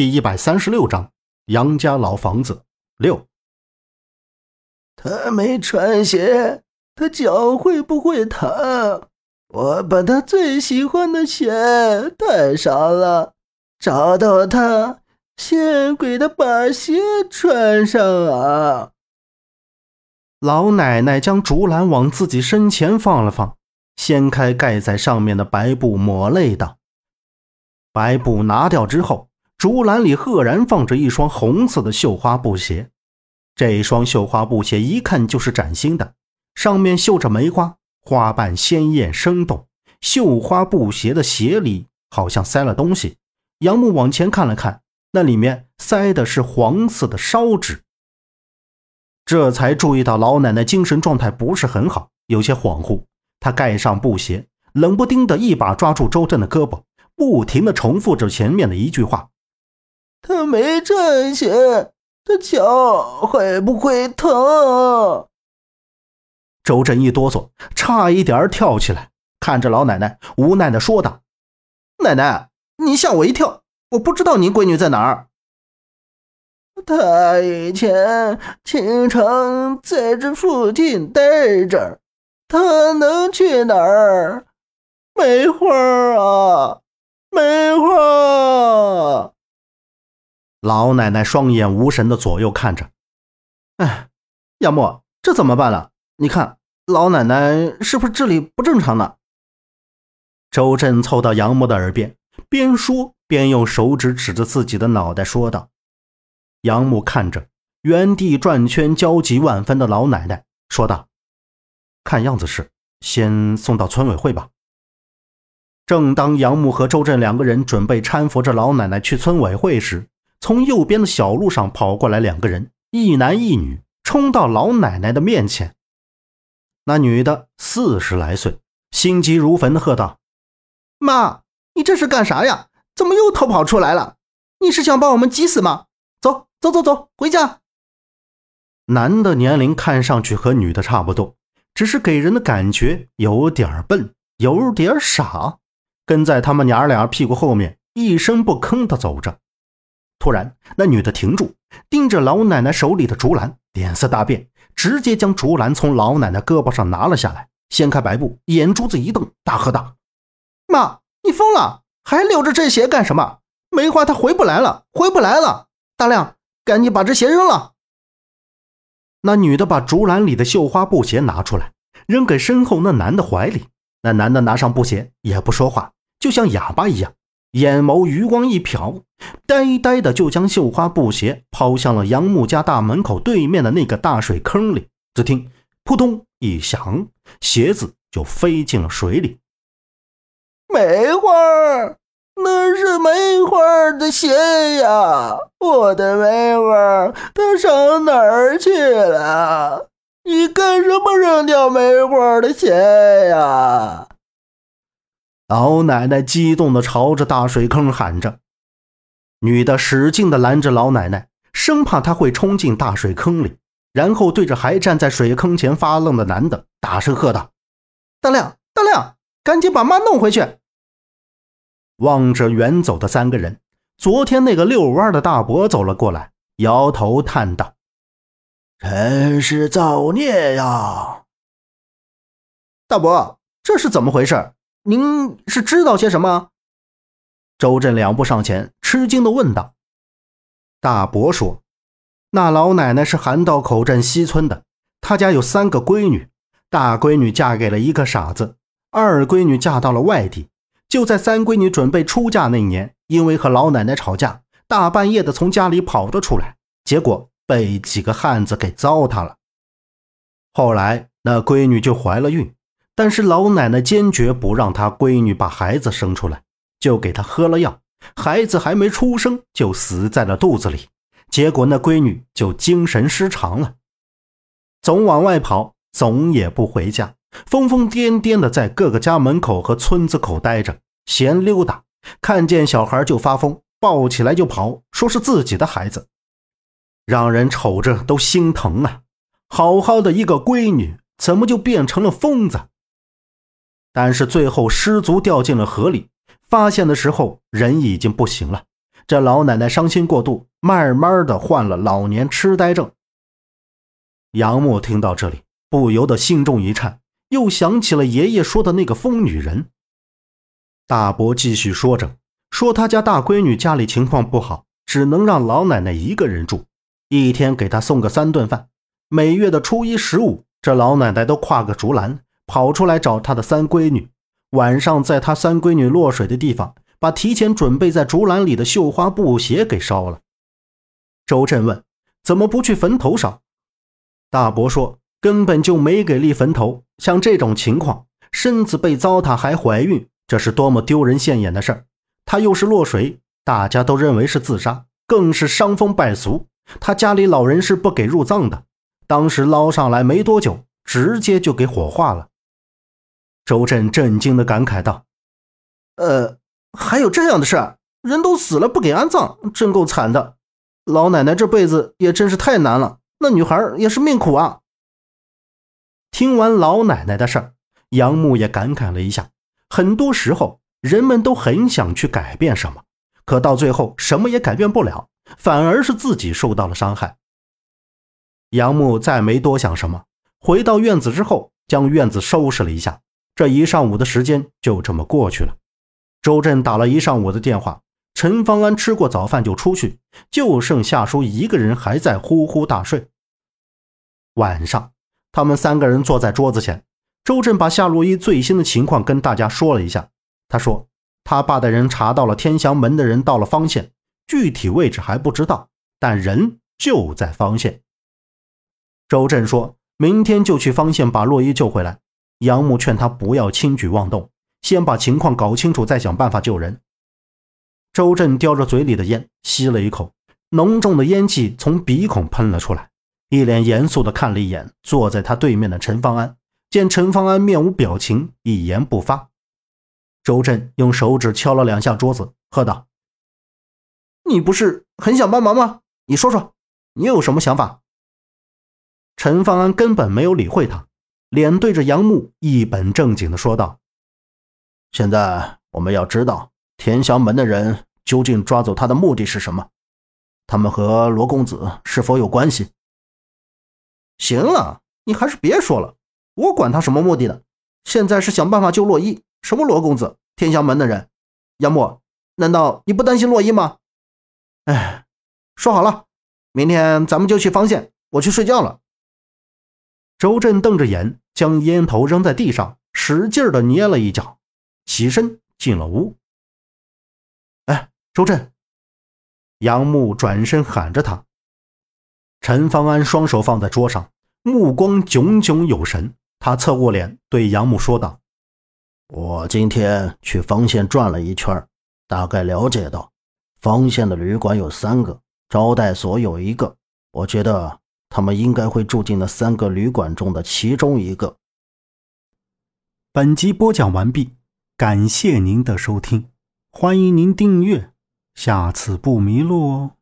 第一百三十六章杨家老房子六。他没穿鞋，他脚会不会疼？我把他最喜欢的鞋带上了，找到他，先给他把鞋穿上啊！老奶奶将竹篮往自己身前放了放，掀开盖在上面的白布，抹泪道：“白布拿掉之后。”竹篮里赫然放着一双红色的绣花布鞋，这双绣花布鞋一看就是崭新的，上面绣着梅花，花瓣鲜艳生动。绣花布鞋的鞋里好像塞了东西，杨木往前看了看，那里面塞的是黄色的烧纸。这才注意到老奶奶精神状态不是很好，有些恍惚。她盖上布鞋，冷不丁的一把抓住周震的胳膊，不停的重复着前面的一句话。他没穿鞋，他脚会不会疼？周震一哆嗦，差一点跳起来，看着老奶奶，无奈的说道：“奶奶，你吓我一跳，我不知道您闺女在哪儿。”她以前经常在这附近待着，她能去哪儿？梅花啊，梅花！老奶奶双眼无神的左右看着，哎，杨木，这怎么办了？你看，老奶奶是不是这里不正常呢？周震凑到杨木的耳边，边说边用手指指着自己的脑袋说道。杨木看着原地转圈、焦急万分的老奶奶，说道：“看样子是先送到村委会吧。”正当杨木和周震两个人准备搀扶着老奶奶去村委会时，从右边的小路上跑过来两个人，一男一女，冲到老奶奶的面前。那女的四十来岁，心急如焚的喝道：“妈，你这是干啥呀？怎么又偷跑出来了？你是想把我们急死吗？走走走走，回家。”男的年龄看上去和女的差不多，只是给人的感觉有点笨，有点傻，跟在他们娘俩屁股后面，一声不吭的走着。突然，那女的停住，盯着老奶奶手里的竹篮，脸色大变，直接将竹篮从老奶奶胳膊上拿了下来，掀开白布，眼珠子一瞪，大喝道：“妈，你疯了？还留着这鞋干什么？梅花她回不来了，回不来了！大亮，赶紧把这鞋扔了。”那女的把竹篮里的绣花布鞋拿出来，扔给身后那男的怀里。那男的拿上布鞋，也不说话，就像哑巴一样。眼眸余光一瞟，呆呆的就将绣花布鞋抛向了杨木家大门口对面的那个大水坑里。只听“扑通”一响，鞋子就飞进了水里。梅花，那是梅花的鞋呀！我的梅花，它上哪儿去了？你干什么扔掉梅花的鞋呀？老奶奶激动地朝着大水坑喊着，女的使劲地拦着老奶奶，生怕她会冲进大水坑里，然后对着还站在水坑前发愣的男的大声喝道：“大亮，大亮，赶紧把妈弄回去！”望着远走的三个人，昨天那个遛弯的大伯走了过来，摇头叹道：“真是造孽呀！大伯，这是怎么回事？”您是知道些什么？周震两步上前，吃惊的问道。大伯说：“那老奶奶是韩道口镇西村的，她家有三个闺女，大闺女嫁给了一个傻子，二闺女嫁到了外地。就在三闺女准备出嫁那年，因为和老奶奶吵架，大半夜的从家里跑了出来，结果被几个汉子给糟蹋了。后来那闺女就怀了孕。”但是老奶奶坚决不让她闺女把孩子生出来，就给她喝了药，孩子还没出生就死在了肚子里。结果那闺女就精神失常了，总往外跑，总也不回家，疯疯癫癫的在各个家门口和村子口待着，闲溜达，看见小孩就发疯，抱起来就跑，说是自己的孩子，让人瞅着都心疼啊！好好的一个闺女，怎么就变成了疯子？但是最后失足掉进了河里，发现的时候人已经不行了，这老奶奶伤心过度，慢慢的患了老年痴呆症。杨木听到这里，不由得心中一颤，又想起了爷爷说的那个疯女人。大伯继续说着，说他家大闺女家里情况不好，只能让老奶奶一个人住，一天给她送个三顿饭。每月的初一、十五，这老奶奶都挎个竹篮跑出来找他的三闺女，晚上在她三闺女落水的地方，把提前准备在竹篮里的绣花布鞋给烧了。周震问：“怎么不去坟头烧？”大伯说：“根本就没给立坟头，像这种情况，身子被糟蹋还怀孕。”这是多么丢人现眼的事儿！他又是落水，大家都认为是自杀，更是伤风败俗。他家里老人是不给入葬的，当时捞上来没多久，直接就给火化了。周震震惊的感慨道：“呃，还有这样的事儿？人都死了不给安葬，真够惨的。老奶奶这辈子也真是太难了，那女孩也是命苦啊。”听完老奶奶的事儿，杨木也感慨了一下。很多时候，人们都很想去改变什么，可到最后什么也改变不了，反而是自己受到了伤害。杨木再没多想什么，回到院子之后，将院子收拾了一下。这一上午的时间就这么过去了。周震打了一上午的电话，陈方安吃过早饭就出去，就剩夏叔一个人还在呼呼大睡。晚上，他们三个人坐在桌子前。周震把夏洛伊最新的情况跟大家说了一下。他说，他爸的人查到了天祥门的人到了方县，具体位置还不知道，但人就在方县。周震说明天就去方县把洛伊救回来。杨木劝他不要轻举妄动，先把情况搞清楚，再想办法救人。周震叼着嘴里的烟，吸了一口，浓重的烟气从鼻孔喷了出来，一脸严肃地看了一眼坐在他对面的陈方安。见陈方安面无表情，一言不发，周震用手指敲了两下桌子，喝道：“你不是很想帮忙吗？你说说，你有什么想法？”陈方安根本没有理会他，脸对着杨木，一本正经的说道：“现在我们要知道天祥门的人究竟抓走他的目的是什么？他们和罗公子是否有关系？”行了，你还是别说了。我管他什么目的呢？现在是想办法救洛伊。什么罗公子，天祥门的人，杨木，难道你不担心洛伊吗？哎，说好了，明天咱们就去方县。我去睡觉了。周震瞪着眼，将烟头扔在地上，使劲的捏了一脚，起身进了屋。哎，周震！杨木转身喊着他。陈方安双手放在桌上，目光炯炯有神。他侧过脸对杨木说道：“我今天去方县转了一圈，大概了解到，方县的旅馆有三个，招待所有一个。我觉得他们应该会住进那三个旅馆中的其中一个。”本集播讲完毕，感谢您的收听，欢迎您订阅，下次不迷路哦。